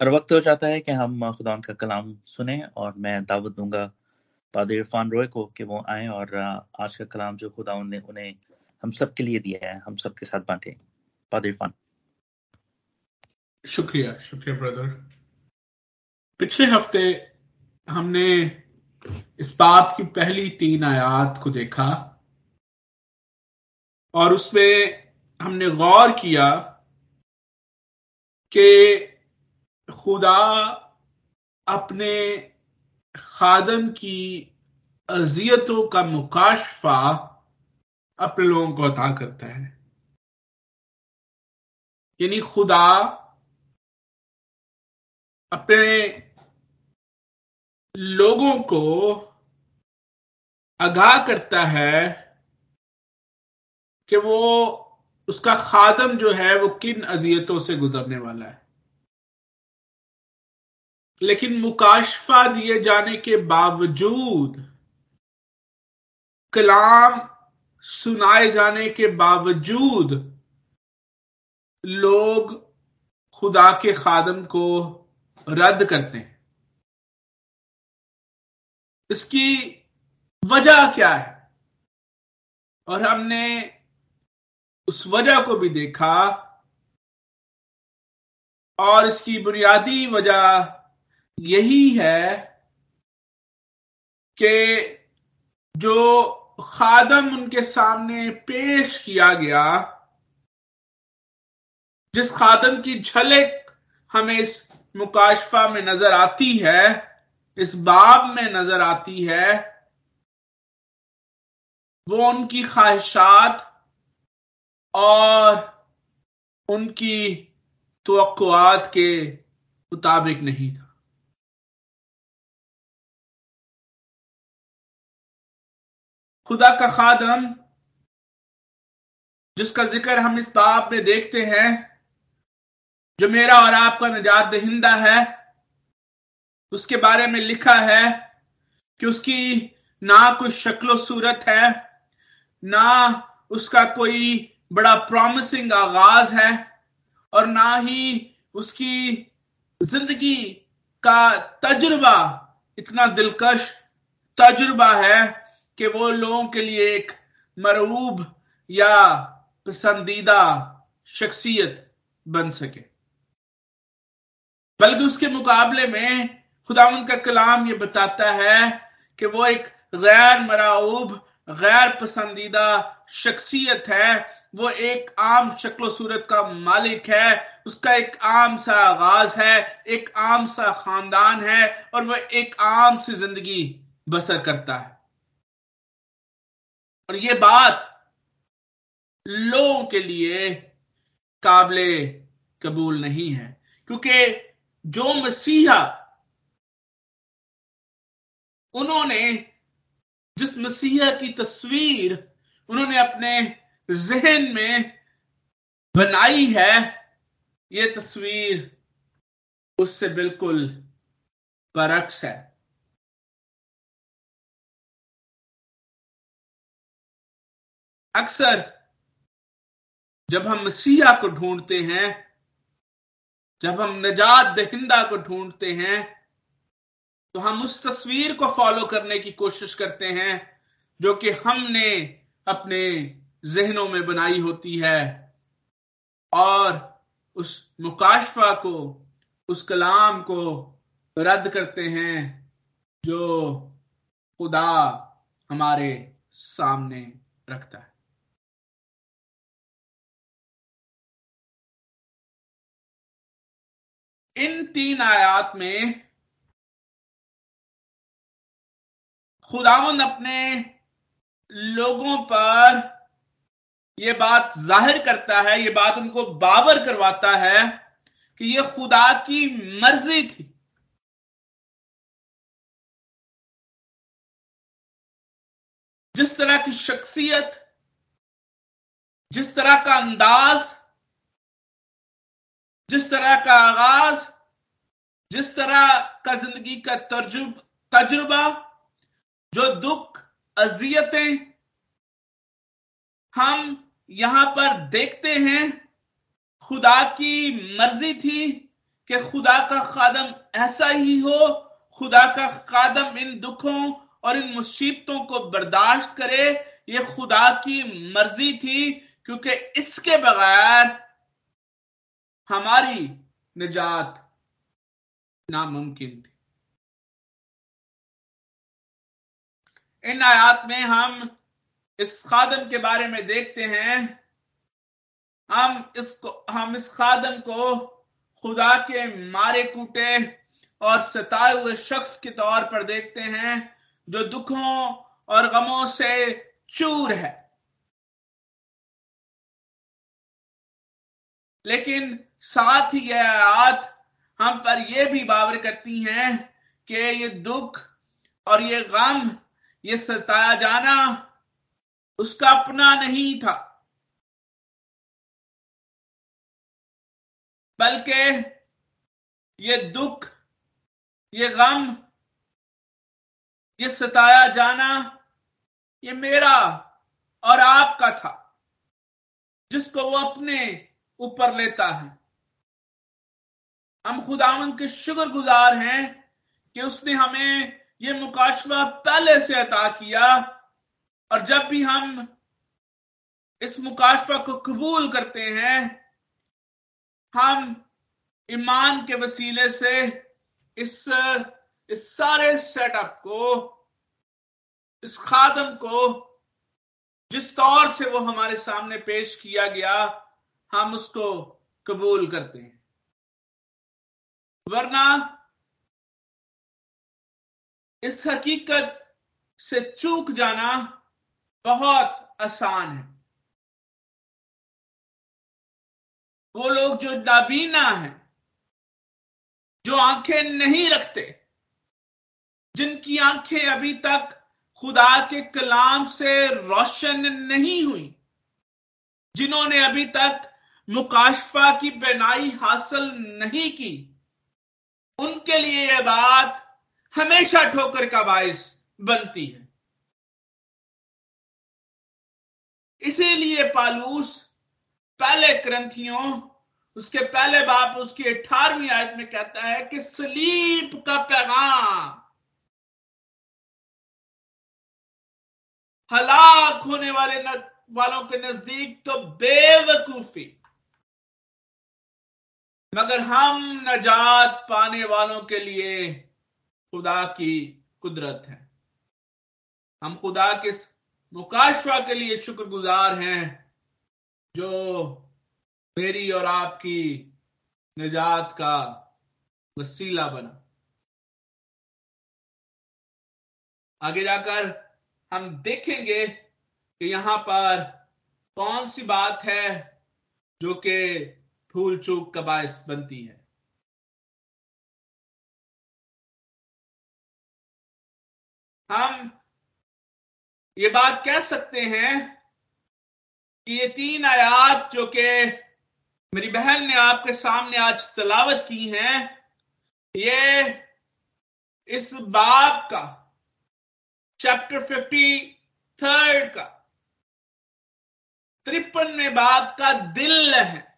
और वक्त हो जाता है कि हम खुदा का कलाम सुने और मैं दावत दूँगा पादर इरफान रॉय को कि वो आए और आज का कलाम जो खुदा ने उन्हें हम सब के लिए दिया है, हम सब के साथ बांटे। पादर इरफान। शुक्रिया शुक्रिया ब्रदर पिछले हफ़्ते हमने इस बाप की पहली तीन आयात को देखा और उसमें हमने गौर किया कि खुदा अपने खादम की अजियतों का मुकाशफा अपने लोगों को अता करता है। यानी खुदा अपने लोगों को आगाह करता है कि वो उसका खादम जो है वो किन अजियतों से गुजरने वाला है। लेकिन मुकाशफा दिए जाने के बावजूद, कलाम सुनाए जाने के बावजूद, लोग खुदा के खादम को रद्द करते हैं। इसकी वजह क्या है? और हमने उस वजह को भी देखा, और इसकी बुनियादी वजह यही है कि जो खादम उनके सामने पेश किया गया, जिस खादम की झलक हमें इस मुकाशफा में नज़र आती है, इस बाब में नज़र आती है, वो उनकी ख्वाहिशात और उनकी तो के मुताबिक नहीं था। खुदा का खादम, जिसका ज़िक्र हम इस बाब में देखते हैं, जो मेरा और आपका निजात दहिंदा है, उसके बारे में लिखा है कि उसकी ना कोई शक्लो सूरत है, ना उसका कोई बड़ा प्रॉमिसिंग आगाज़ है, और ना ही उसकी ज़िंदगी का तजुर्बा इतना दिलकश तजुर्बा है कि वो लोगों के लिए एक मरूब या पसंदीदा शख्सियत बन सके। बल्कि उसके मुकाबले में खुदा उनका कलाम ये बताता है कि वो एक गैर मराऊब गैर पसंदीदा शख्सियत है। वो एक आम शक्ल सूरत का मालिक है, उसका एक आम सा आगाज़ है, एक आम सा खानदान है और वह एक आम सी ज़िंदगी बसर करता है। और ये बात लोगों के लिए काबले कबूल नहीं है, क्योंकि जो मसीहा उन्होंने, जिस मसीहा की तस्वीर उन्होंने अपने जहन में बनाई है, ये तस्वीर उससे बिल्कुल बरक्स है। अक्सर जब हम मसीहा को ढूंढते हैं, जब हम नजात दहिंदा को ढूंढते हैं तो हम उस तस्वीर को फॉलो करने की कोशिश करते हैं, जो कि हमने अपने जहनों में बनाई होती है। और उस मुकाशफा को, उस कलाम को रद्द करते हैं, जो खुदा हमारे सामने रखता है। इन तीन आयात में खुदावन अपने लोगों पर यह बात ज़ाहिर करता है यह बात उनको बाबर करवाता है कि यह खुदा की मर्ज़ी थी। जिस तरह की शख्सियत, जिस तरह का अंदाज जिस तरह का आगाज़, जिस तरह का ज़िंदगी का तर्जुब, तजुर्बा, जो दुख, अजियतें हम यहाँ पर देखते हैं, खुदा की मर्ज़ी थी कि खुदा का खादम ऐसा ही हो, खुदा का खादम इन दुखों और इन मुसीबतों को बर्दाश्त करे, ये खुदा की मर्ज़ी थी, क्योंकि इसके बगैर हमारी निजात नामुमकिन थी। इन आयात में हम इस खादम के बारे में देखते हैं। हम इसको, हम इस खादम को खुदा के मारे कूटे और सताए हुए शख्स के तौर पर देखते हैं, जो दुखों और गमों से चूर है। लेकिन साथ ही यह आयात हम पर यह भी बावर करती हैं कि ये दुख और ये गम, ये सताया जाना उसका अपना नहीं था। बल्कि ये दुख, ये गम, ये सताया जाना ये मेरा और आपका था, जिसको वो अपने ऊपर लेता है। हम खुदावन के शुक्र गुजार हैं कि उसने हमें ये मुकाशवा पहले से अता किया और जब भी हम इस मुकाशवा को कबूल करते हैं, हम ईमान के वसीले से इस इस सारे सेटअप को, इस खादम को, जिस तौर से वो हमारे सामने पेश किया गया, हम उसको कबूल करते हैं। वरना इस हकीकत से चूक जाना बहुत आसान है। वो लोग जो नाबीना हैं, जो आँखें नहीं रखते, जिनकी आँखें अभी तक खुदा के कलाम से रोशन नहीं हुई, जिन्होंने अभी तक मुकाशफा की बेनाई हासिल नहीं की उनके लिए यह बात हमेशा ठोकर का बायस बनती है। इसीलिए पालूस पहले ग्रंथियों उसके पहले बाप उसकी अठारहवीं आयत में कहता है कि सलीब का पैगाम हलाक होने वाले न, वालों के नज़दीक तो बेवकूफ़ी। मगर हम नजात पाने वालों के लिए खुदा की कुदरत है। हम खुदा के मुकाशवा के लिए शुक्रगुजार हैं जो मेरी और आपकी निजात का वसीला बना। आगे जाकर हम देखेंगे कि यहाँ पर कौन सी बात है जो कि भूल चूक का बायस बनती है। हम ये बात कह सकते हैं कि ये तीन आयात जो कि मेरी बहन ने आपके सामने आज तलावत की हैं, ये इस बाब का चैप्टर फिफ्टी थर्ड का तिरपनवे बाब का दिल है।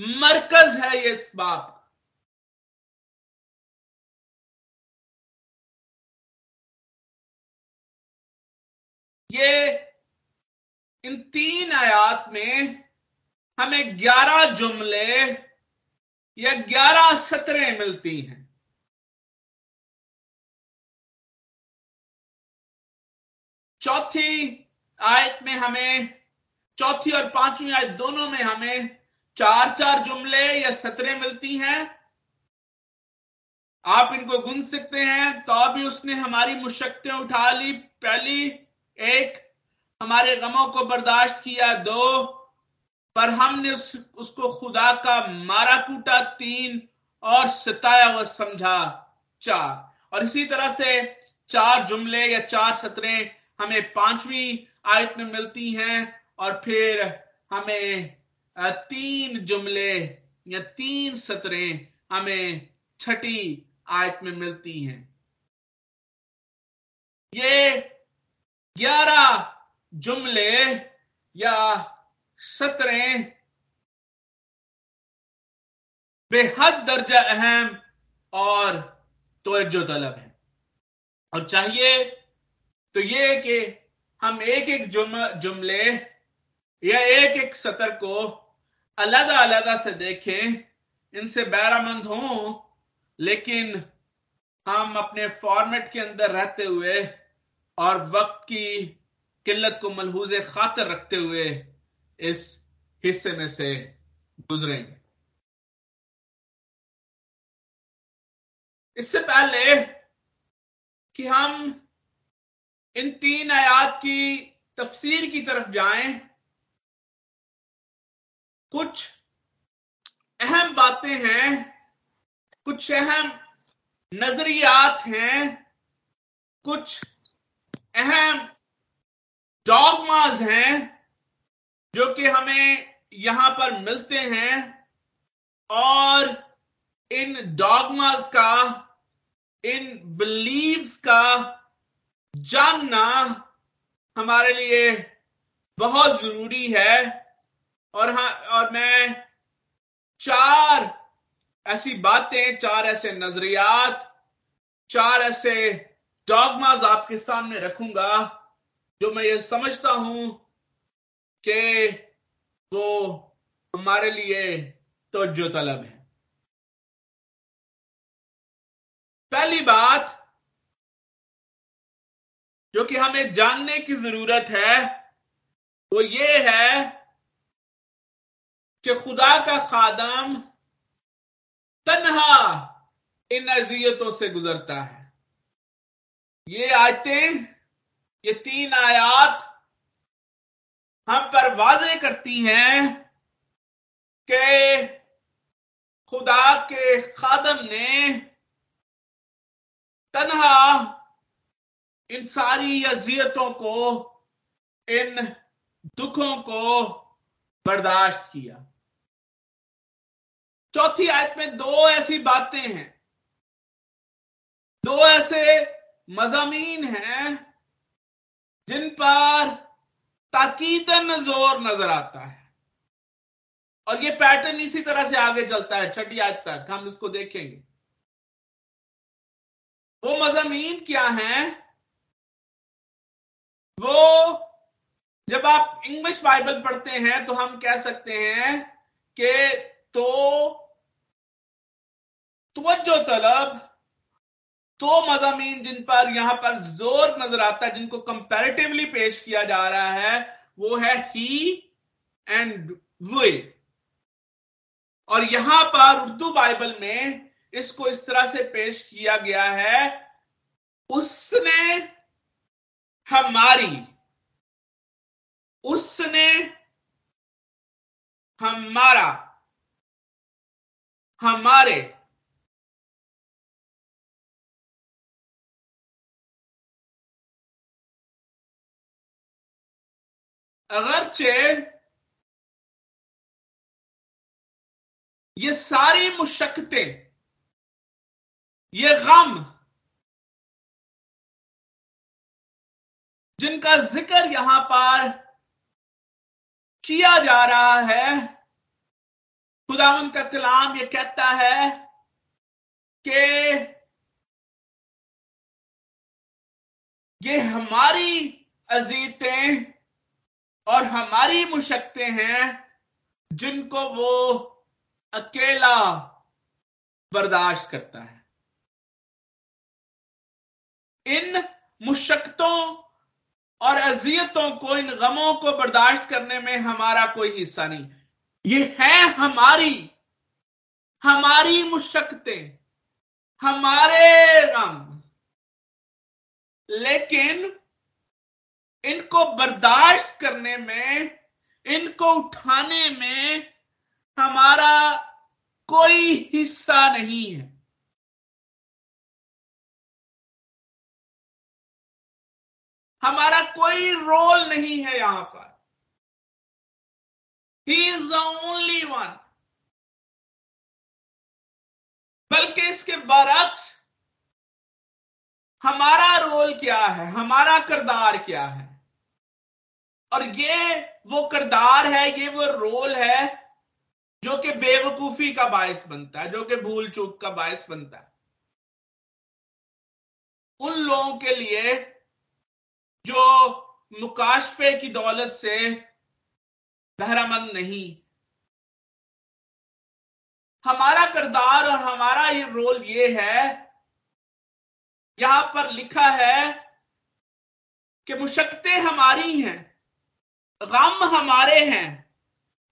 मरकज है ये इस बाब ये इन तीन आयात में हमें ग्यारह जुमले या ग्यारह सतरें मिलती हैं। चौथी आयत में हमें, चौथी और पांचवी आयत दोनों में हमें चार चार जुमले या सतरें मिलती हैं। आप इनको गुन सकते हैं तो भी उसने हमारी मुशक्तें उठा ली। पहली एक हमारे गमों को बर्दाश्त किया। दो पर हमने उस, उसको खुदा का मारा कूटा। तीन और सताया हुआ समझा। चार और इसी तरह से चार जुमले या चार सतरें हमें पांचवी आयत में मिलती हैं और फिर हमें तीन जुमले या तीन सतरें हमें छठी आयत में मिलती हैं। ये ग्यारह जुमले या सतरें बेहद दर्जा अहम और तोज्जो तलब है। और चाहिए तो ये कि हम एक एक जुम, जुमले या एक एक सतर को अलग अलग से देखें, इनसे बैरामंद हों, लेकिन हम अपने फॉर्मेट के अंदर रहते हुए और वक्त की किल्लत को मलहूज खातर रखते हुए इस हिस्से में से गुजरेंगे। इससे पहले कि हम इन तीन आयात की तफसीर की तरफ़ जाएँ कुछ अहम बातें हैं, कुछ अहम नजरियात हैं, कुछ अहम डॉगमाज हैं, जो कि हमें यहाँ पर मिलते हैं, और इन डॉगमाज का, इन बिलीव्स का जानना हमारे लिए बहुत ज़रूरी है। और हाँ और मैं चार ऐसी बातें, चार ऐसे नजरियात, चार ऐसे डॉगमाज आपके सामने रखूँगा, जो मैं ये समझता हूँ कि वो हमारे लिए तोज्जो तलब है। पहली बात, जो कि हमें जानने की ज़रूरत है, वो ये है कि खुदा का खादम तनहा इन अजियतों से गुजरता है। ये आयतें, ये तीन आयात हम पर वाजे करती हैं कि खुदा के खादम ने तनहा इन सारी अजियतों को, इन दुखों को बर्दाश्त किया। चौथी आयत में दो ऐसी बातें हैं। दो ऐसे मजामीन हैं, जिन पर ताकीदन ज़ोर नज़र आता है। और ये पैटर्न इसी तरह से आगे चलता है, छठी आयत तक। हम इसको देखेंगे। वो मजामीन क्या हैं? वो जब आप इंग्लिश बाइबल पढ़ते हैं तो हम कह सकते हैं कि तो तवज्जो तलब तो मजामीन जिन पर यहाँ पर ज़ोर नज़र आता है, जिनको कंपैरेटिवली पेश किया जा रहा है, वो है ही एंड वे और यहाँ पर उर्दू बाइबल में इसको इस तरह से पेश किया गया है, उसने हमारी, उसने हमारा हमारे अगरचे ये सारी मुशक्कतें, ये गम जिनका ज़िक्र यहाँ पर किया जा रहा है खुदावन का कलाम ये कहता है कि ये हमारी अजीतें और हमारी मुशक्तें हैं जिनको वो अकेला बर्दाश्त करता है। इन मुशक्तों और अजियतों को, इन गमों को बर्दाश्त करने में हमारा कोई हिस्सा नहीं। ये है हमारी हमारी मुशक्तें हमारे गम लेकिन इनको बर्दाश्त करने में, इनको उठाने में हमारा कोई हिस्सा नहीं है। हमारा कोई रोल नहीं है यहाँ पर। इज़ द ओनली वन बल्कि इसके बरक्स हमारा रोल क्या है? हमारा किरदार क्या है? और ये वो किरदार है, ये वो रोल है जो कि बेवकूफ़ी का बायस बनता है, जो कि भूल चूक का बायस बनता है। उन लोगों के लिए जो मुकाशफे की दौलत से बहरामंद नहीं। हमारा किरदार और हमारा ये रोल ये है, यहाँ पर लिखा है कि मुशक्तें हमारी हैं, गम हमारे हैं,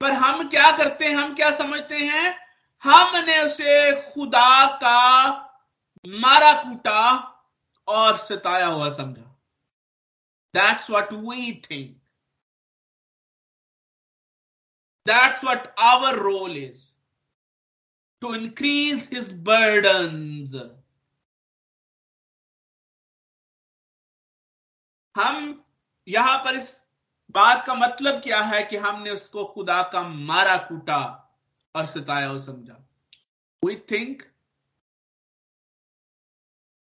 पर हम क्या करते हैं, हम क्या समझते हैं? हमने उसे खुदा का मारा कूटा और सताया हुआ समझा। That's what we think that's what our role is to increase his burdens हम यहाँ पर इस बात का मतलब क्या है कि हमने उसको खुदा का मारा, कूटा और सताया और समझा। वी थिंक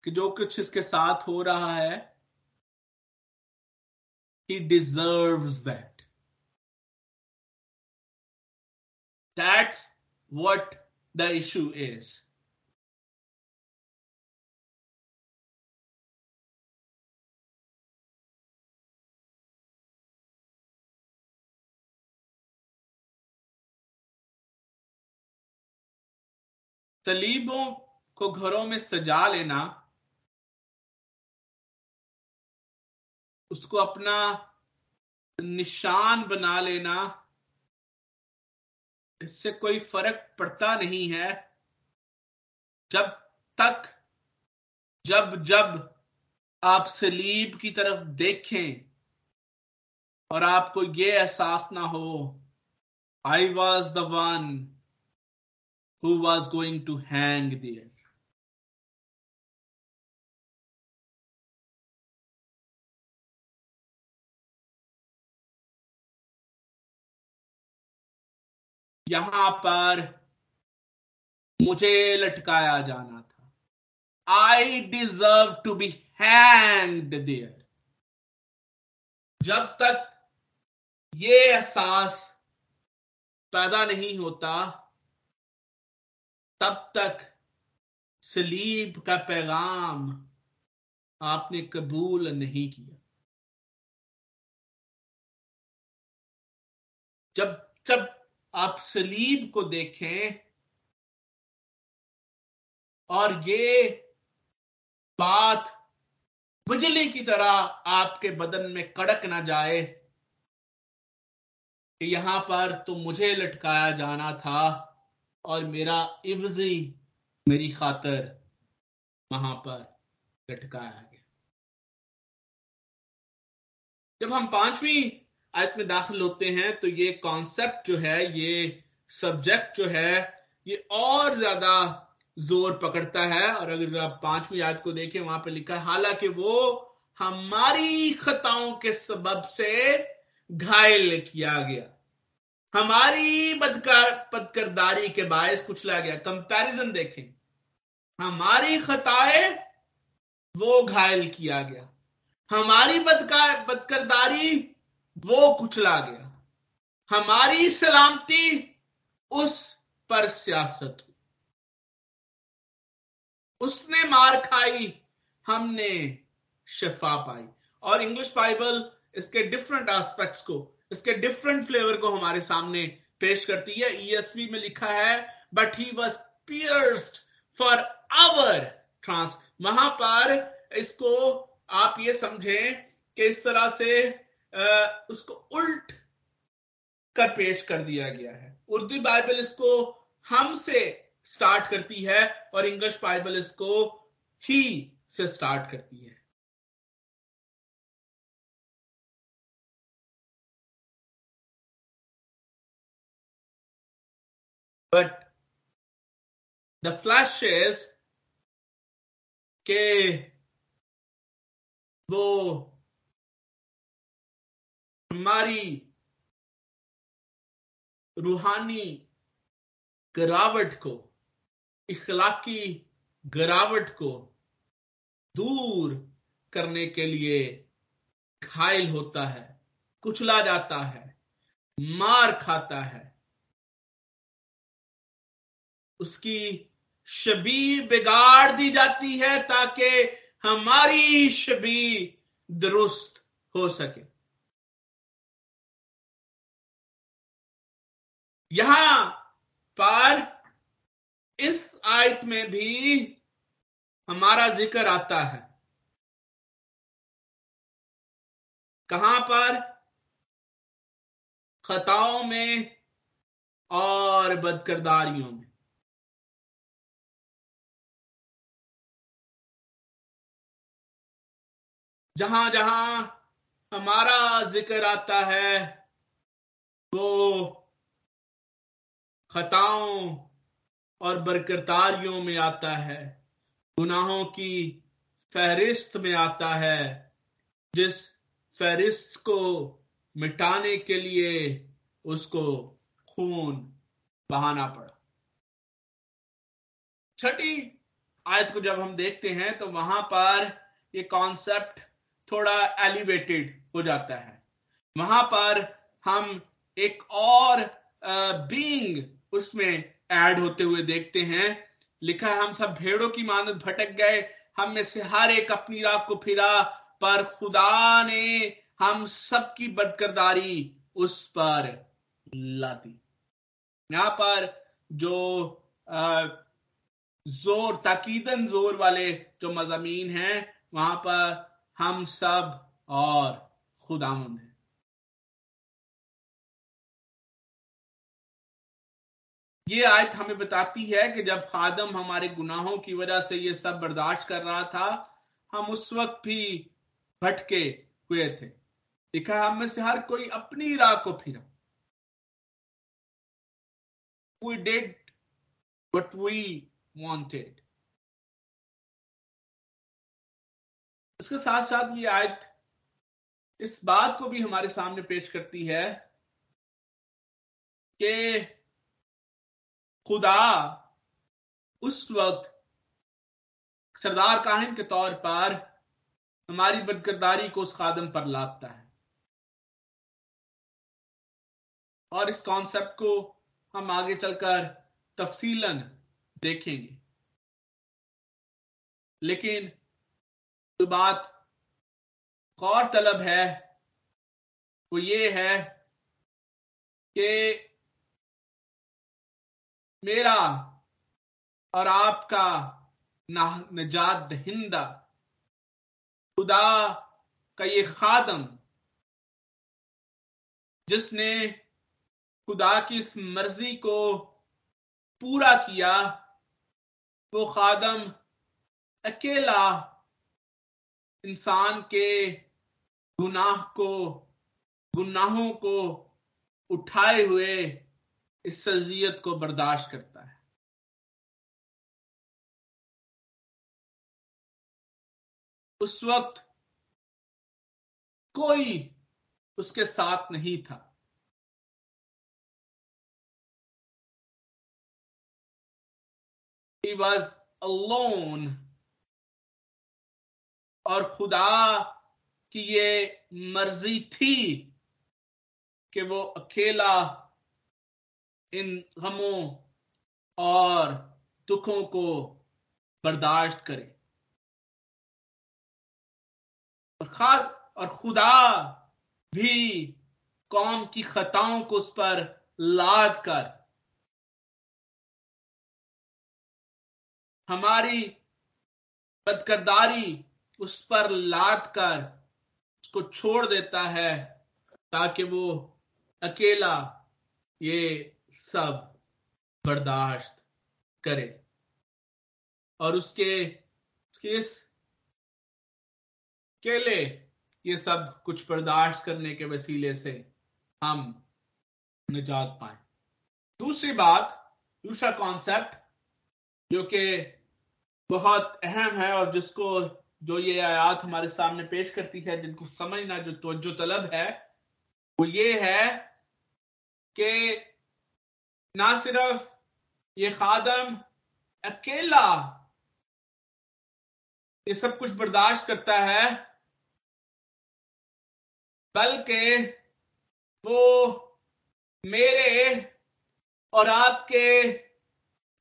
कि जो कुछ इसके साथ हो रहा है he deserve that that's what the issue is सलीबों को घरों में सजा लेना, उसको अपना निशान बना लेना इससे कोई फ़र्क पड़ता नहीं है जब तक, जब जब आप सलीब की तरफ़ देखें और आपको ये एहसास ना हो I was the one who was going to hang there. यहाँ पर मुझे लटकाया जाना था। I deserve to be hanged there जब तक ये एहसास पैदा नहीं होता, तब तक सलीब का पैगाम आपने कबूल नहीं किया। जब जब आप सलीब को देखें और ये बात बिजली की तरह आपके बदन में कड़क ना जाए कि यहाँ पर तो मुझे लटकाया जाना था और मेरा इवजी मेरी खातर वहाँ पर लटकाया गया। जब हम पांचवी आयत में दाखिल होते हैं तो ये कॉन्सेप्ट जो है, ये सब्जेक्ट जो है, ये और ज़्यादा ज़ोर पकड़ता है। और अगर आप पांचवी आयत को देखें, वहाँ पे लिखा है, हालाँकि वो हमारी खताओं के सबब से घायल किया गया। हमारी बदकार, बदकरदारी के बायस कुचला गया। कंपैरिजन देखें। हमारी खताए वो घायल किया गया। हमारी बदकार, बदकरदारी वो कुचला गया। हमारी सलामती उस पर सियासत उसने मार खाई, हमने शफा पाई। और इंग्लिश बाइबल इसके डिफरेंट एस्पेक्ट्स को, इसके डिफरेंट फ्लेवर को हमारे सामने पेश करती है। ईएसवी में लिखा है but he was pierced for our trans वहाँ पर इसको आप ये समझें कि इस तरह से उसको उल्ट कर पेश कर दिया गया है। उर्दू बाइबल इसको हम से स्टार्ट करती है और इंग्लिश बाइबल इसको ही से स्टार्ट करती है। बट द is कि वो हमारी रूहानी गिरावट को, इखलाकी गिरावट को दूर करने के लिए घायल होता है, कुचला जाता है, मार खाता है। उसकी शबी बिगाड़ दी जाती है ताकि हमारी शबी दुरुस्त हो सके। यहाँ पर इस आयत में भी हमारा ज़िक्र आता है। कहाँ पर? खताओं में और बदकरदारियों में। जहाँ जहाँ हमारा ज़िक्र आता है, वो खताओं और बरकतारियों में आता है। गुनाहों की फहरिस्त में आता है, जिस फहरिस्त को मिटाने के लिए उसको खून बहाना पड़ा। छठी आयत को जब हम देखते हैं तो वहाँ पर ये कॉन्सेप्ट थोड़ा एलिवेटेड हो जाता है। वहाँ पर हम एक और बीइंग उसमें ऐड होते हुए देखते हैं। लिखा है, हम सब भेड़ों की मानद भटक गए। हम में से हर एक अपनी राह को फिरा, पर खुदा ने हम सबकी बदकरदारी उस पर ला दी। यहाँ पर जो ज़ोर, ताकीदन ज़ोर वाले जो मजामीन हैं, वहाँ पर हम सब और खुदामंद ये आयत हमें बताती है कि जब खादम हमारे गुनाहों की वजह से ये सब बर्दाश्त कर रहा था, हम उस वक्त भी भटके हुए थे। लिखा हम में से हर कोई अपनी राह को फिरा। We did what we wanted इसके साथ साथ ये आयत इस बात को भी हमारे सामने पेश करती है कि खुदा उस वक्त सरदार काहिन के तौर पर हमारी बदकरदारी को उस खादम पर लादता है। और इस कॉन्सेप्ट को हम आगे चलकर तफसीलन देखेंगे। लेकिन जो बात गौर तलब है, वो ये है कि मेरा और आपका नजात दहिंदा, खुदा का ये खादम, जिसने खुदा की इस मर्ज़ी को पूरा किया, वो खादम अकेला इंसान के गुनाह को, गुनाहों को उठाए हुए इस सजियत को बर्दाश्त करता है। उस वक्त कोई उसके साथ नहीं था। He was alone. और खुदा की ये मर्ज़ी थी कि वो अकेला इन गमों और दुखों को बर्दाश्त करे। और खास और खुदा भी कौम की खताओं को उस पर लाद कर। हमारी बदकरदारी उस पर लाद कर, उसको छोड़ देता है ताकि वो अकेला ये सब बर्दाश्त करे। और उसके किस केले, ये सब कुछ बर्दाश्त करने के वसीले से हम निजात पाए। दूसरी बात दूसरा कॉन्सेप्ट, जो कि बहुत अहम है और जिसको जो ये आयात हमारे सामने पेश करती है, जिनको समझना जो तवज्जो तलब है, वो ये है कि ना सिर्फ़ ये खादम अकेला ये सब कुछ बर्दाश्त करता है, बल्कि वो मेरे और आपके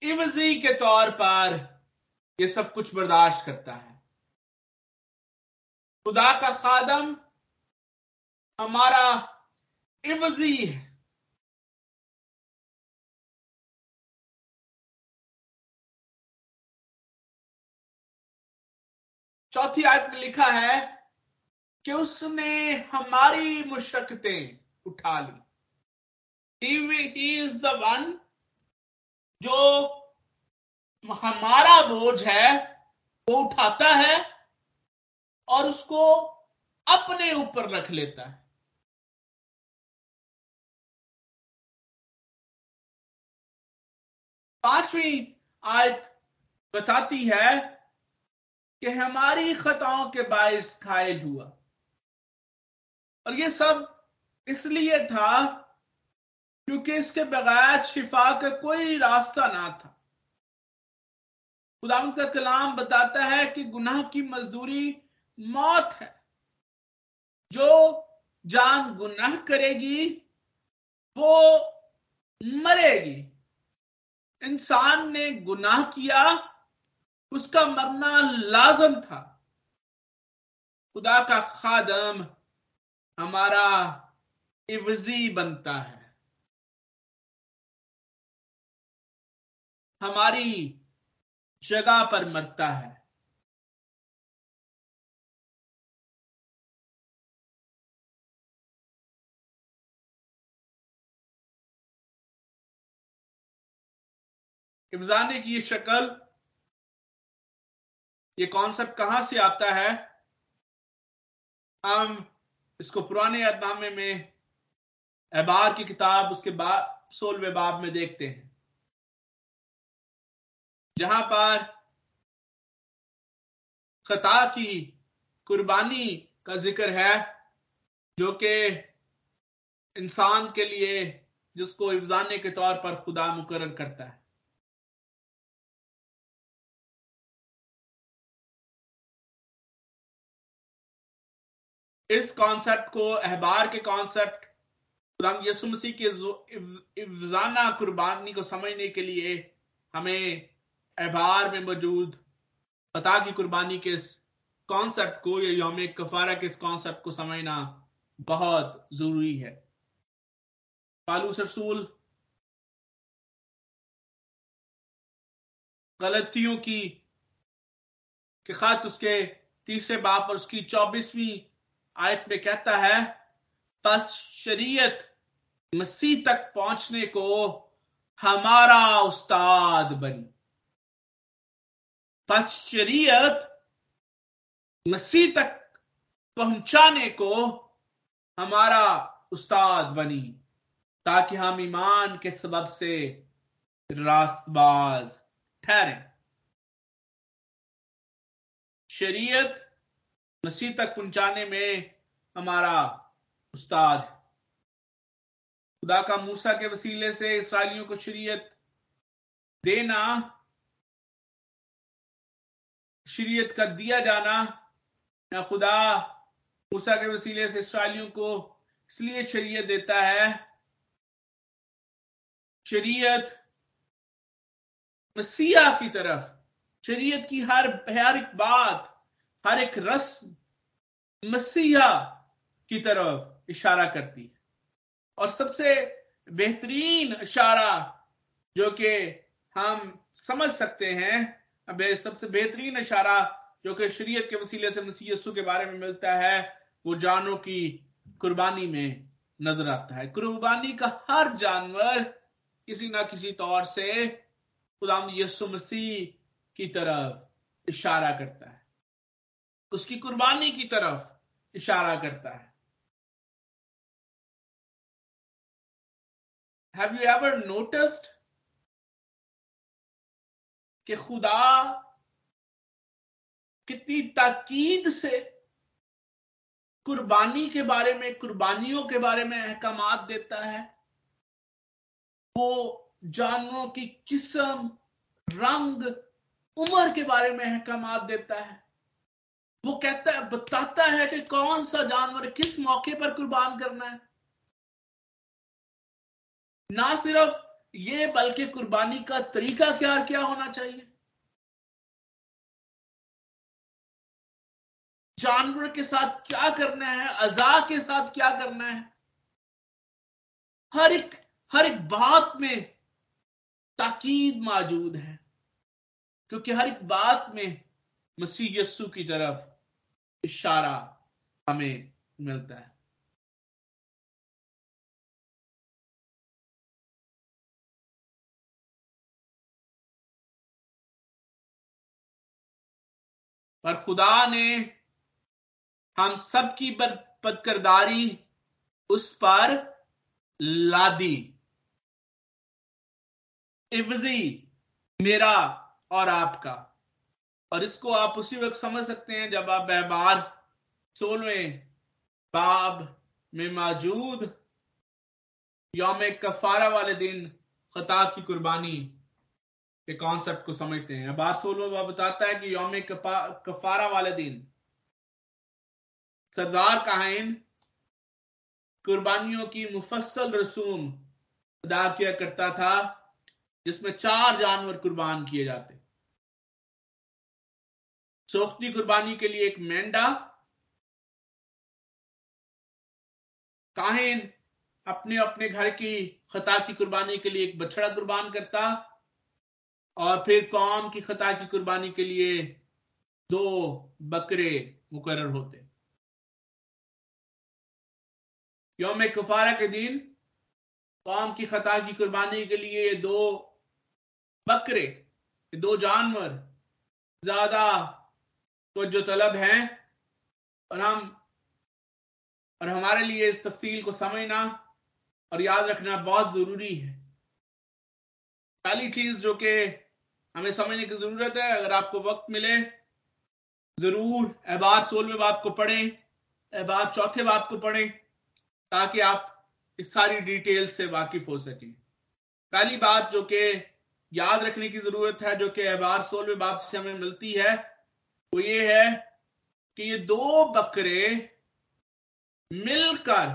इवजी के तौर पर ये सब कुछ बर्दाश्त करता है। खुदा का खादम हमारा इवजी है। चौथी आयत में लिखा है कि उसने हमारी मुशक्कतें उठा ली। ही इज़ द वन जो हमारा बोझ है, वो उठाता है और उसको अपने ऊपर रख लेता है। पांचवी आयत बताती है कि हमारी खताओं के बायस घायल हुआ। और ये सब इसलिए था क्योंकि इसके बगैर शिफा का कोई रास्ता ना था। खुदाम का कलाम बताता है कि गुनाह की मजदूरी मौत है। जो जान गुनाह करेगी, वो मरेगी। इंसान ने गुनाह किया उसका मरना लाजम था। खुदा का खादम हमारा इवजी बनता है। हमारी जगह पर मरता है। इब्जाने की ये शक्ल ये कॉन्सेप्ट कहाँ से आता है? हम इसको पुराने अदनामे में एबार की किताब, उसके बाद सोलवे बाब में देखते हैं। जहाँ पर खता की कुर्बानी का ज़िक्र है, जो कि इंसान के लिए, जिसको इफ्जाने के तौर पर खुदा मुकर करता है। इस कॉन्सेप्ट को, अहबार के कॉन्सेप्ट यसु मसीह के इफ्जाना कुर्बानी को समझने के लिए हमें अहबार में मौजूद पता की कुर्बानी के इस कॉन्सेप्ट को या योम कफारा के इस कॉन्सेप्ट को समझना बहुत ज़रूरी है। पालूस रसूल, गलतियों की, के उसके तीसरे बाप और उसकी चौबीसवीं आयत में कहता है, बस शरीयत मसीह तक पहुँचने को हमारा उस्ताद बनी। बस शरीयत मसीह तक पहुँचाने को हमारा उस्ताद बनी, ताकि हम ईमान के सबब से रास्तबाज ठहरे। शरीयत मसीह तक पहुँचाने में हमारा उस्ताद खुदा का मूसा के वसीले से इसराइलियों को शरीयत देना, शरीयत का दिया जाना, या खुदा मूसा के वसीले से इसराइलियों को इसलिए शरीयत देता है, शरीयत मसीहा की तरफ़, शरीयत की हर हर एक बात हर एक रस्म मसीहा की तरफ़ इशारा करती है। और सबसे बेहतरीन इशारा जो कि हम समझ सकते हैं सबसे बेहतरीन इशारा जो कि शरीयत के वसीले से मसीह यसु के बारे में मिलता है, वो जानों की कुर्बानी में नज़र आता है। कुर्बानी का हर जानवर किसी ना किसी तौर से खुदाम यसु मसीह की तरफ़ इशारा करता है। उसकी कुर्बानी की तरफ़ इशारा करता है। Have you ever noticed कि खुदा कितनी ताकीद से कुर्बानी के बारे में, कुर्बानियों के बारे में अहकाम देता है? वो जानवरों की किस्म, रंग, उम्र के बारे में अहकाम देता है। वो कहता है, बताता है कि कौन सा जानवर किस मौके पर कुर्बान करना है। ना सिर्फ़ ये, बल्कि कुर्बानी का तरीका क्या क्या होना चाहिए? जानवर के साथ क्या करना है, अजा के साथ क्या करना है? हर एक हर एक बात में ताकीद मौजूद है, क्योंकि हर एक बात में मसीह यस्सु की तरफ़ इशारा हमें मिलता है। पर खुदा ने हम सबकी बदकरदारी उस पर लादी इवजी मेरा और आपका। और इसको आप उसी वक्त समझ सकते हैं जब आप व्यवहार सोलवें बाब में मौजूद यौम कफारा वाले दिन खता की कुर्बानी के कॉन्सेप्ट को समझते हैं। बार सोलवा बाब बताता है कि यौम कफारा वाले दिन सरदार काहिन कुर्बानियों की मुफसल रसूम अदा किया करता था, जिसमें चार जानवर कुर्बान किए जाते। सोख्ती कुर्बानी के लिए एक मेंढा, काहिन अपने अपने घर की खता की कुर्बानी के लिए एक बछड़ा कुर्बान करता और फिर कौम की खता की कुर्बानी के लिए दो बकरे मुकर होते। योम कुफारा के दिन कौम की खता की कुर्बानी के लिए दो बकरे, दो जानवर, ज़्यादा तो जो तलब है, और हम, और हमारे लिए इस तफसील को समझना और याद रखना बहुत ज़रूरी है। पहली चीज़ जो कि हमें समझने की ज़रूरत है, अगर आपको वक्त मिले, ज़रूर एबार सोलवे बाप को पढ़ें अहबार चौथे बाप को पढ़ें, ताकि आप इस सारी डिटेल से वाकिफ हो सकें। पहली बात जो कि याद रखने की ज़रूरत है, जो कि अहबार सोलवे बाप से हमें मिलती है वो ये है कि ये दो बकरे मिलकर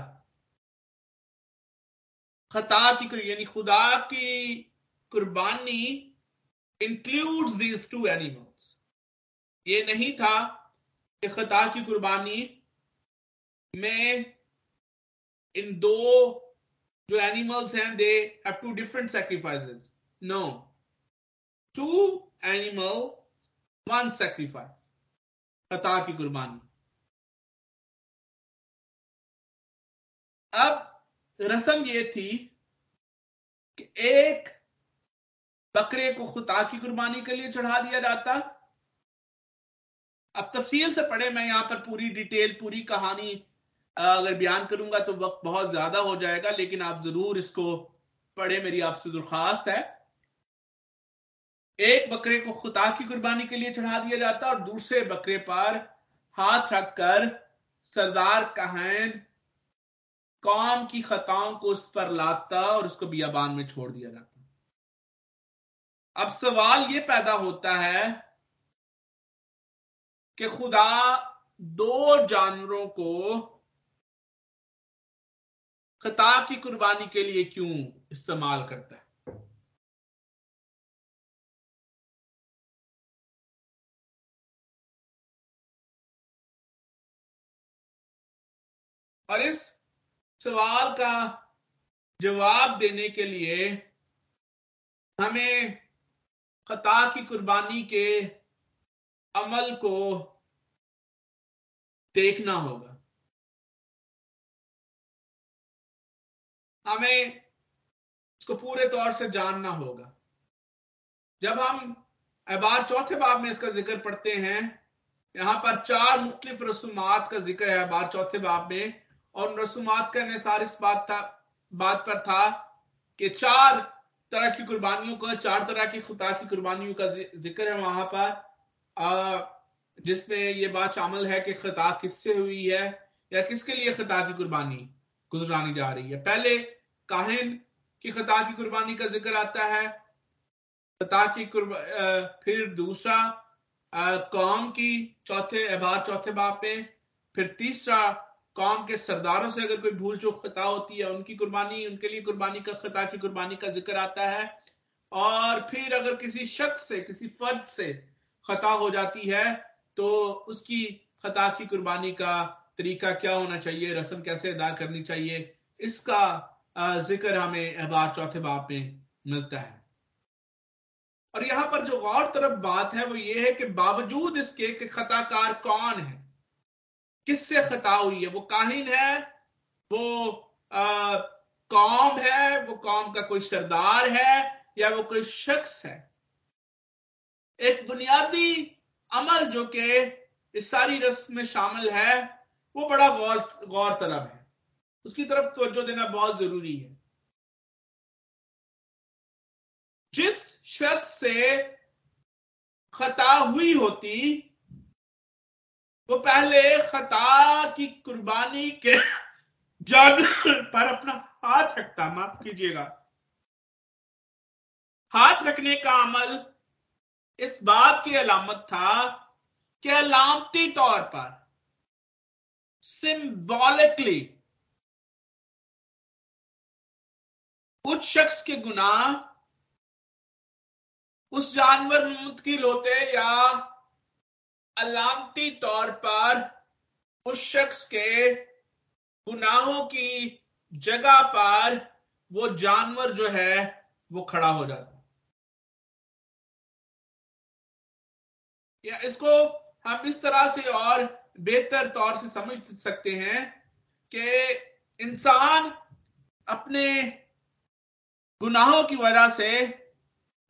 खता की यानी खुदा की कुर्बानी इंक्लूड्स दीज टू एनिमल्स ये नहीं था कि खता की कुर्बानी में इन दो जो एनिमल्स हैं they have two different sacrifices no two animals one sacrifice खता की कुर्बानी। अब रस्म ये थी कि एक बकरे को खुता की कुर्बानी के लिए चढ़ा दिया जाता। अब तफसील से पढ़े, मैं यहाँ पर पूरी डिटेल, पूरी कहानी अगर बयान करूँगा तो वक्त बहुत ज़्यादा हो जाएगा, लेकिन आप ज़रूर इसको पढ़े, मेरी आपसे दरखास्त है। एक बकरे को खुदा की कुर्बानी के लिए चढ़ा दिया जाता और दूसरे बकरे पर हाथ रखकर सरदार कहन, कौम की खताओं को उस पर लाता और उसको बियाबान में छोड़ दिया जाता। अब सवाल ये पैदा होता है कि खुदा दो जानवरों को खता की कुर्बानी के लिए क्यों इस्तेमाल करता है? और इस सवाल का जवाब देने के लिए हमें खता की कुर्बानी के अमल को देखना होगा। हमें इसको पूरे तौर से जानना होगा। जब हम अबार चौथे बाब में इसका ज़िक्र पढ़ते हैं, यहाँ पर चार मुख्तलिफ़ रसूमात का ज़िक्र है अबार चौथे बाब में। और रसूमात का निसार इस बात था, बात पर था कि चार तरह की कुर्बानियों का, चार तरह की खुदा की कुर्बानियों का ज़िक्र है वहाँ पर। जिसमें ये बात शामिल है कि खता किससे हुई है या किसके लिए खता की कुर्बानी गुजरानी जा रही है। पहले काहिन की खता की कुर्बानी का ज़िक्र आता है खता की फिर दूसरा कौम की चौथे, एबार चौथे बाप में, फिर तीसरा कौम के सरदारों से अगर कोई भूल चूक खता होती है, उनकी कुर्बानी, उनके लिए कुर्बानी का खता की कुर्बानी का ज़िक्र आता है। और फिर अगर किसी शख्स से, किसी फर्द से खता हो जाती है तो उसकी खता की कुर्बानी का तरीका क्या होना चाहिए, रस्म कैसे अदा करनी चाहिए, इसका ज़िक्र हमें अहबार चौथे बाप में मिलता है। और यहाँ पर जो गौर तरफ़ बात है, वो ये है कि बावजूद इसके कि खताकार कौन है किससे खता हुई है? वो काहिन है? वो आ, कौम है? वो कौम का कोई सरदार है? या वो कोई शख्स है? एक बुनियादी अमल जो कि इस सारी रस्म में शामिल है वो बड़ा गौर गौर तलब है। उसकी तरफ़ तवज्जो देना बहुत ज़रूरी है। जिस शख्स से खता हुई होती वो पहले खता की कुर्बानी के जग पर अपना हाथ रखता, माफ़ कीजिएगा। हाथ रखने का अमल इस बात की अलामत था कि अलामती तौर पर सिंबॉलिकली उस शख्स के गुनाह, उस जानवर मुतकिल होते या अलामती तौर पर उस शख्स के गुनाहों की जगह पर वो जानवर जो है, वो खड़ा हो जाता या इसको हम इस तरह से और बेहतर तौर से समझ सकते हैं कि इंसान अपने गुनाहों की वजह से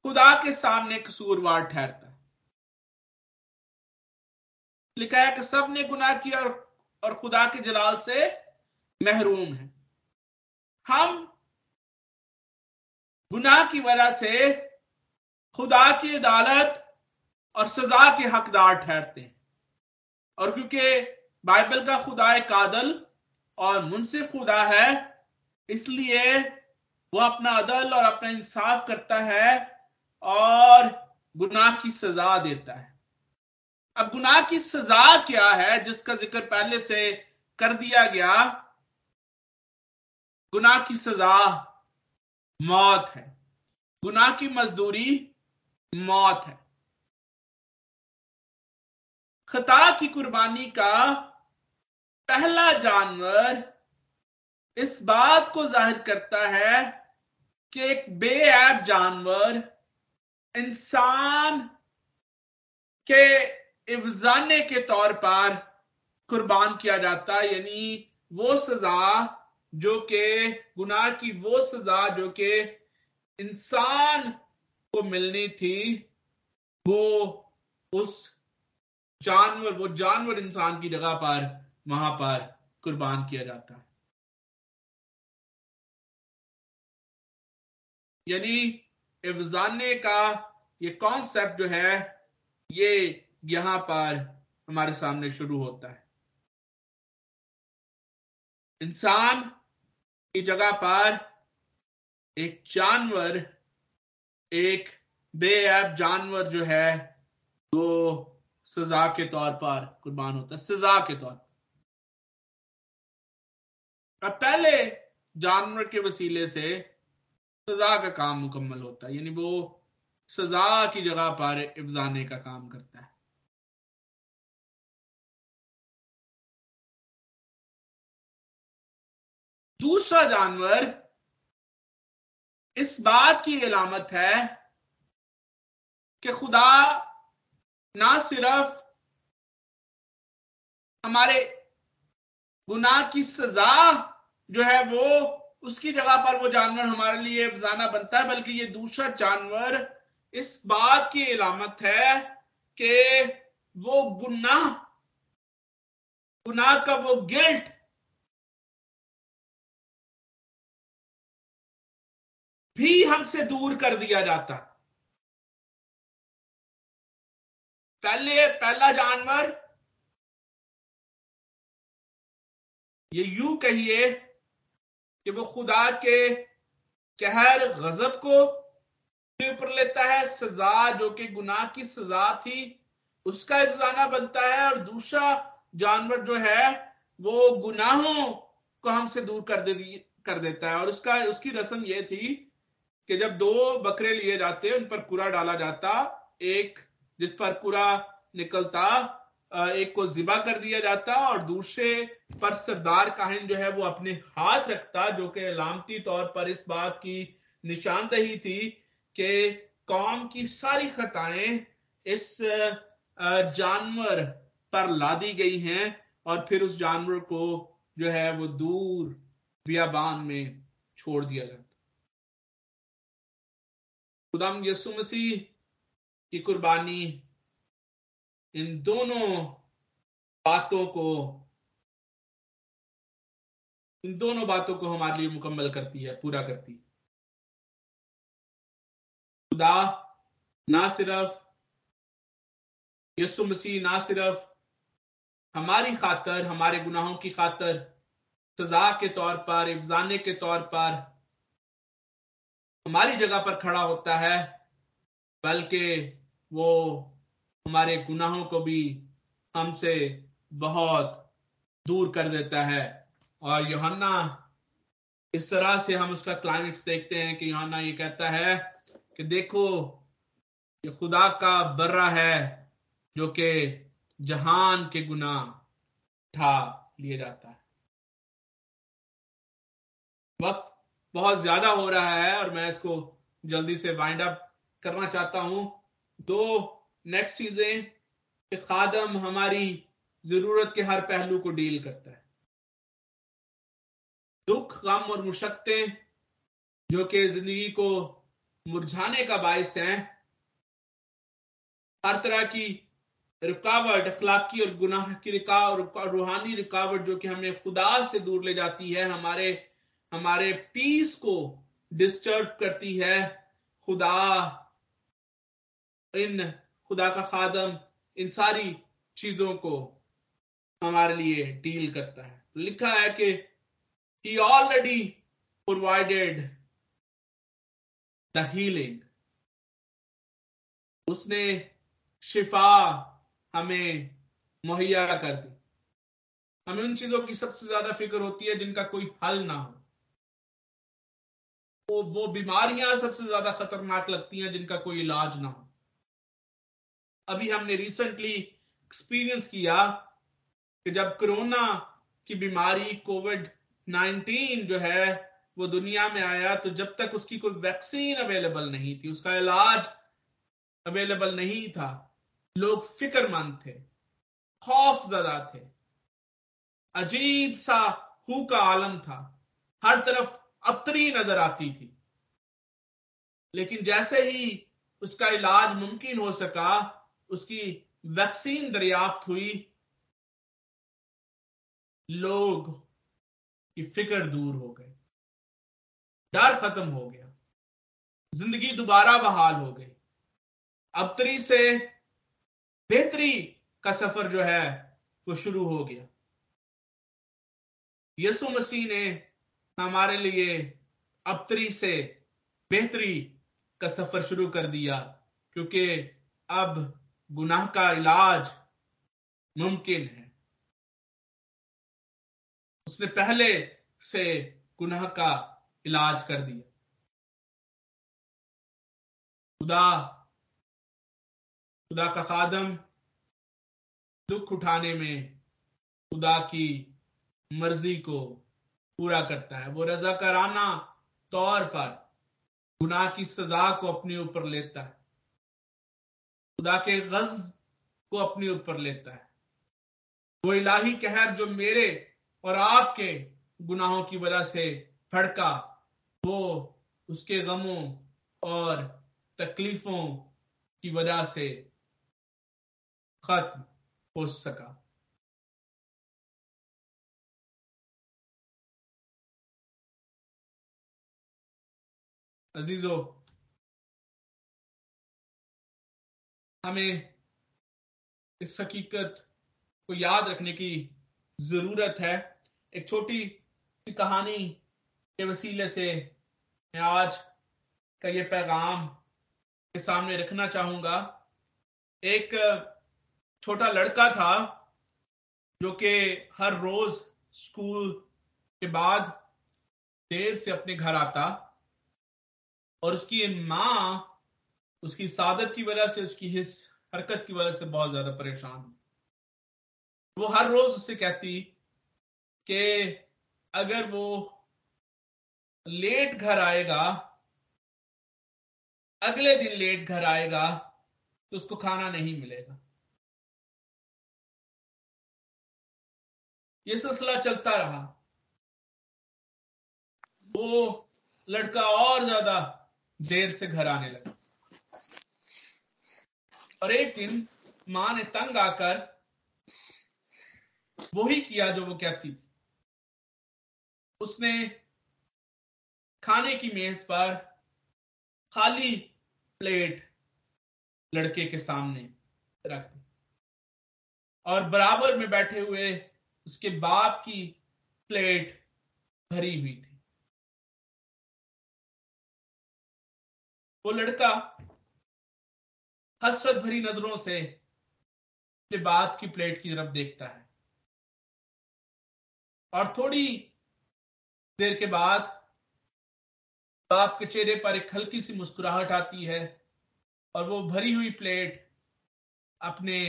खुदा के सामने कसूरवार ठहरता लिखा है कि सबने गुनाह किया और, और खुदा के जलाल से महरूम है। हम गुनाह की वजह से खुदा की अदालत और सजा के हकदार ठहरते हैं। और क्योंकि बाइबल का खुदा एक कादल और मुनसिफ खुदा है इसलिए वो अपना अदल और अपना इंसाफ करता है और गुनाह की सजा देता है। अब गुनाह की सजा क्या है, जिसका ज़िक्र पहले से कर दिया गया? गुनाह की सजा मौत है। गुनाह की मजदूरी मौत है। खता की कुर्बानी का पहला जानवर इस बात को ज़ाहिर करता है कि एक बेऐब जानवर इंसान के इफ्जाने के तौर पर कुर्बान किया जाता यानी वो सजा जो कि, गुनाह की वो सजा जो कि इंसान को मिलनी थी, वो उस जानवर, वो जानवर इंसान की जगह पर, वहाँ पर कुर्बान किया जाता है। यानी इफ्जाने का ये कॉन्सेप्ट जो है, ये यहाँ पर हमारे सामने शुरू होता है। इंसान की जगह पर एक जानवर, एक बेऐब जानवर जो है, वो सजा के तौर पर कुर्बान होता है, सजा के तौर पर। अब पहले जानवर के वसीले से सजा का काम मुकम्मल होता है, यानी वो सजा की जगह पर इफ्जाने का काम करता है। दूसरा जानवर इस बात की अलामत है कि खुदा ना सिर्फ़ हमारे गुनाह की सजा जो है वो उसकी जगह पर वो जानवर हमारे लिए अफजाना बनता है, बल्कि ये दूसरा जानवर इस बात की इलामत है कि वो गुनाह गुनाह का वो गिल्ट भी हमसे दूर कर दिया जाता। पहले, पहला जानवर, ये यू कहिए कि वो खुदा के कहर, गजब को ऊपर लेता है, सजा जो कि गुनाह की सजा थी, उसका इंतजाना बनता है और दूसरा जानवर जो है, वो गुनाहों को हमसे दूर कर दे, कर देता है। और उसका, उसकी रस्म ये थी कि जब दो बकरे लिए जाते उन पर कुरा डाला जाता, एक जिस पर कुरा निकलता एक को जिबा कर दिया जाता और दूसरे पर सरदार काहिन जो है वो अपने हाथ रखता, जो कि लामती तौर पर इस बात की निशानदही थी कि कौम की सारी खताएँ इस जानवर पर लादी गई हैं और फिर उस जानवर को जो है वो दूर बियाबान में छोड़ दिया जाता। खुदाम यसु मसीह की कुर्बानी इन दोनों बातों को, इन दोनों बातों को हमारे लिए मुकम्मल करती है, पूरा करती है। खुदा ना सिर्फ़ यसु मसीह, ना सिर्फ़ हमारी खातर, हमारे गुनाहों की खातर, सजा के तौर पर इफ्जाने के तौर पर हमारी जगह पर खड़ा होता है, बल्कि वो हमारे गुनाहों को भी हमसे बहुत दूर कर देता है। और योहन्ना, इस तरह से हम उसका क्लाइमेक्स देखते हैं कि योहन्ना ये कहता है कि देखो, ये खुदा का बर्रा है जो कि जहान के गुना उठा लिए जाता है। वक्त बहुत ज़्यादा हो रहा है और मैं इसको जल्दी से वाइंड अप करना चाहता हूँ। दो नेक्स्ट चीज़ें खादम हमारी ज़रूरत के हर पहलू को डील करता है। दुख, गम और मुशक्तें जो कि ज़िंदगी को मुरझाने का बायस है। हर तरह की रुकावट, अखलाकी और गुनाह की रुकावट रूहानी रुकावट जो कि हमें खुदा से दूर ले जाती है, हमारे हमारे पीस को डिस्टर्ब करती है खुदा इन, खुदा का खादम, इन सारी चीज़ों को हमारे लिए डील करता है। लिखा है कि he already provided the healing उसने शिफा हमें मुहैया कर दी। हमें उन चीज़ों की सबसे ज़्यादा फ़िक्र होती है जिनका कोई हल ना हो। वो वो बीमारियाँ सबसे ज़्यादा खतरनाक लगती हैं जिनका कोई इलाज ना हो। अभी हमने रिसेंटली एक्सपीरियंस किया कि जब कोरोना की बीमारी कोविड 19 जो है, वो दुनिया में आया तो जब तक उसकी कोई वैक्सीन अवेलेबल नहीं थी, उसका इलाज अवेलेबल नहीं था, लोग फिक्रमंद थे, खौफ ज़्यादा थे। अजीब सा हु का आलम था। हर तरफ़ अतरी नज़र आती थी। लेकिन जैसे ही उसका इलाज मुमकिन हो सका, उसकी वैक्सीन दरियाफ्त हुई, लोग की फ़िक्र दूर हो गई। डर खत्म हो गया। ज़िंदगी दोबारा बहाल हो गई। अबतरी से बेहतरी का सफ़र जो है, वो शुरू हो गया। यसु मसीह ने हमारे लिए अबतरी से बेहतरी का सफ़र शुरू कर दिया, क्योंकि अब गुनाह का इलाज मुमकिन है। उसने पहले से गुनाह का इलाज कर दिया। खुदा खुदा का खादम दुख उठाने में खुदा की मर्ज़ी को पूरा करता है। वो रजा कराना तौर पर गुनाह की सजा को अपने ऊपर लेता है। खुदा के गज को अपने ऊपर लेता है। वो इलाही कहर जो मेरे और आपके गुनाहों की वजह से फड़का वो उसके गमों और तकलीफों की वजह से खत्म हो सका। अजीजो, हमें इस हकीकत को याद रखने की ज़रूरत है। एक छोटी सी कहानी के वसीले से मैं आज का ये पैगाम के सामने रखना चाहूँगा। एक छोटा लड़का था जो कि हर रोज स्कूल के बाद देर से अपने घर आता। और उसकी माँ, उसकी सादत की वजह से, उसकी हिस हरकत की वजह से बहुत ज़्यादा परेशान वो हर रोज उससे कहती कि अगर वो लेट घर आएगा, अगले दिन लेट घर आएगा तो उसको खाना नहीं मिलेगा। ये सिलसिला चलता रहा। वो लड़का और ज़्यादा देर से घर आने लगा। और एक दिन माँ ने तंग आकर वही किया जो वो कहती थी। उसने खाने की मेज पर खाली प्लेट लड़के के सामने रख दी और बराबर में बैठे हुए उसके बाप की प्लेट भरी हुई थी। वो लड़का हसरत भरी नज़रों से अपने बाप की प्लेट की तरफ़ देखता है। और थोड़ी देर के बाद बाप के चेहरे पर एक हल्की सी मुस्कुराहट आती है और वो भरी हुई प्लेट अपने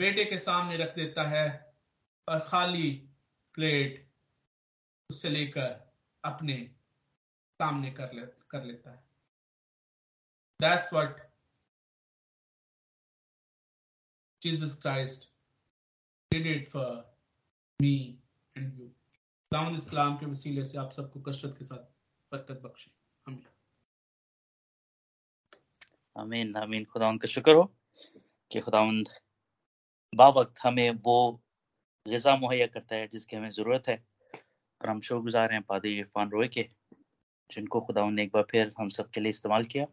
बेटे के सामने रख देता है और खाली प्लेट उससे लेकर अपने सामने कर ले कर लेता है। That's what Jesus Christ did it for me and you Dawood Islam के वसीले से आप सबको कसरत के साथ बरकत बख्शे। हमें आमीन आमीन। खुदा उनका शुक्र हो कि खुदावंद बा वक्त हमें वो गज़ा मुहैया करता है जिसकी हमें ज़रूरत है और हम शुक्रगुजार हैं पादी इरफान रोय के। जिनको खुदा ने एक बार फिर हम सब के लिए इस्तेमाल किया।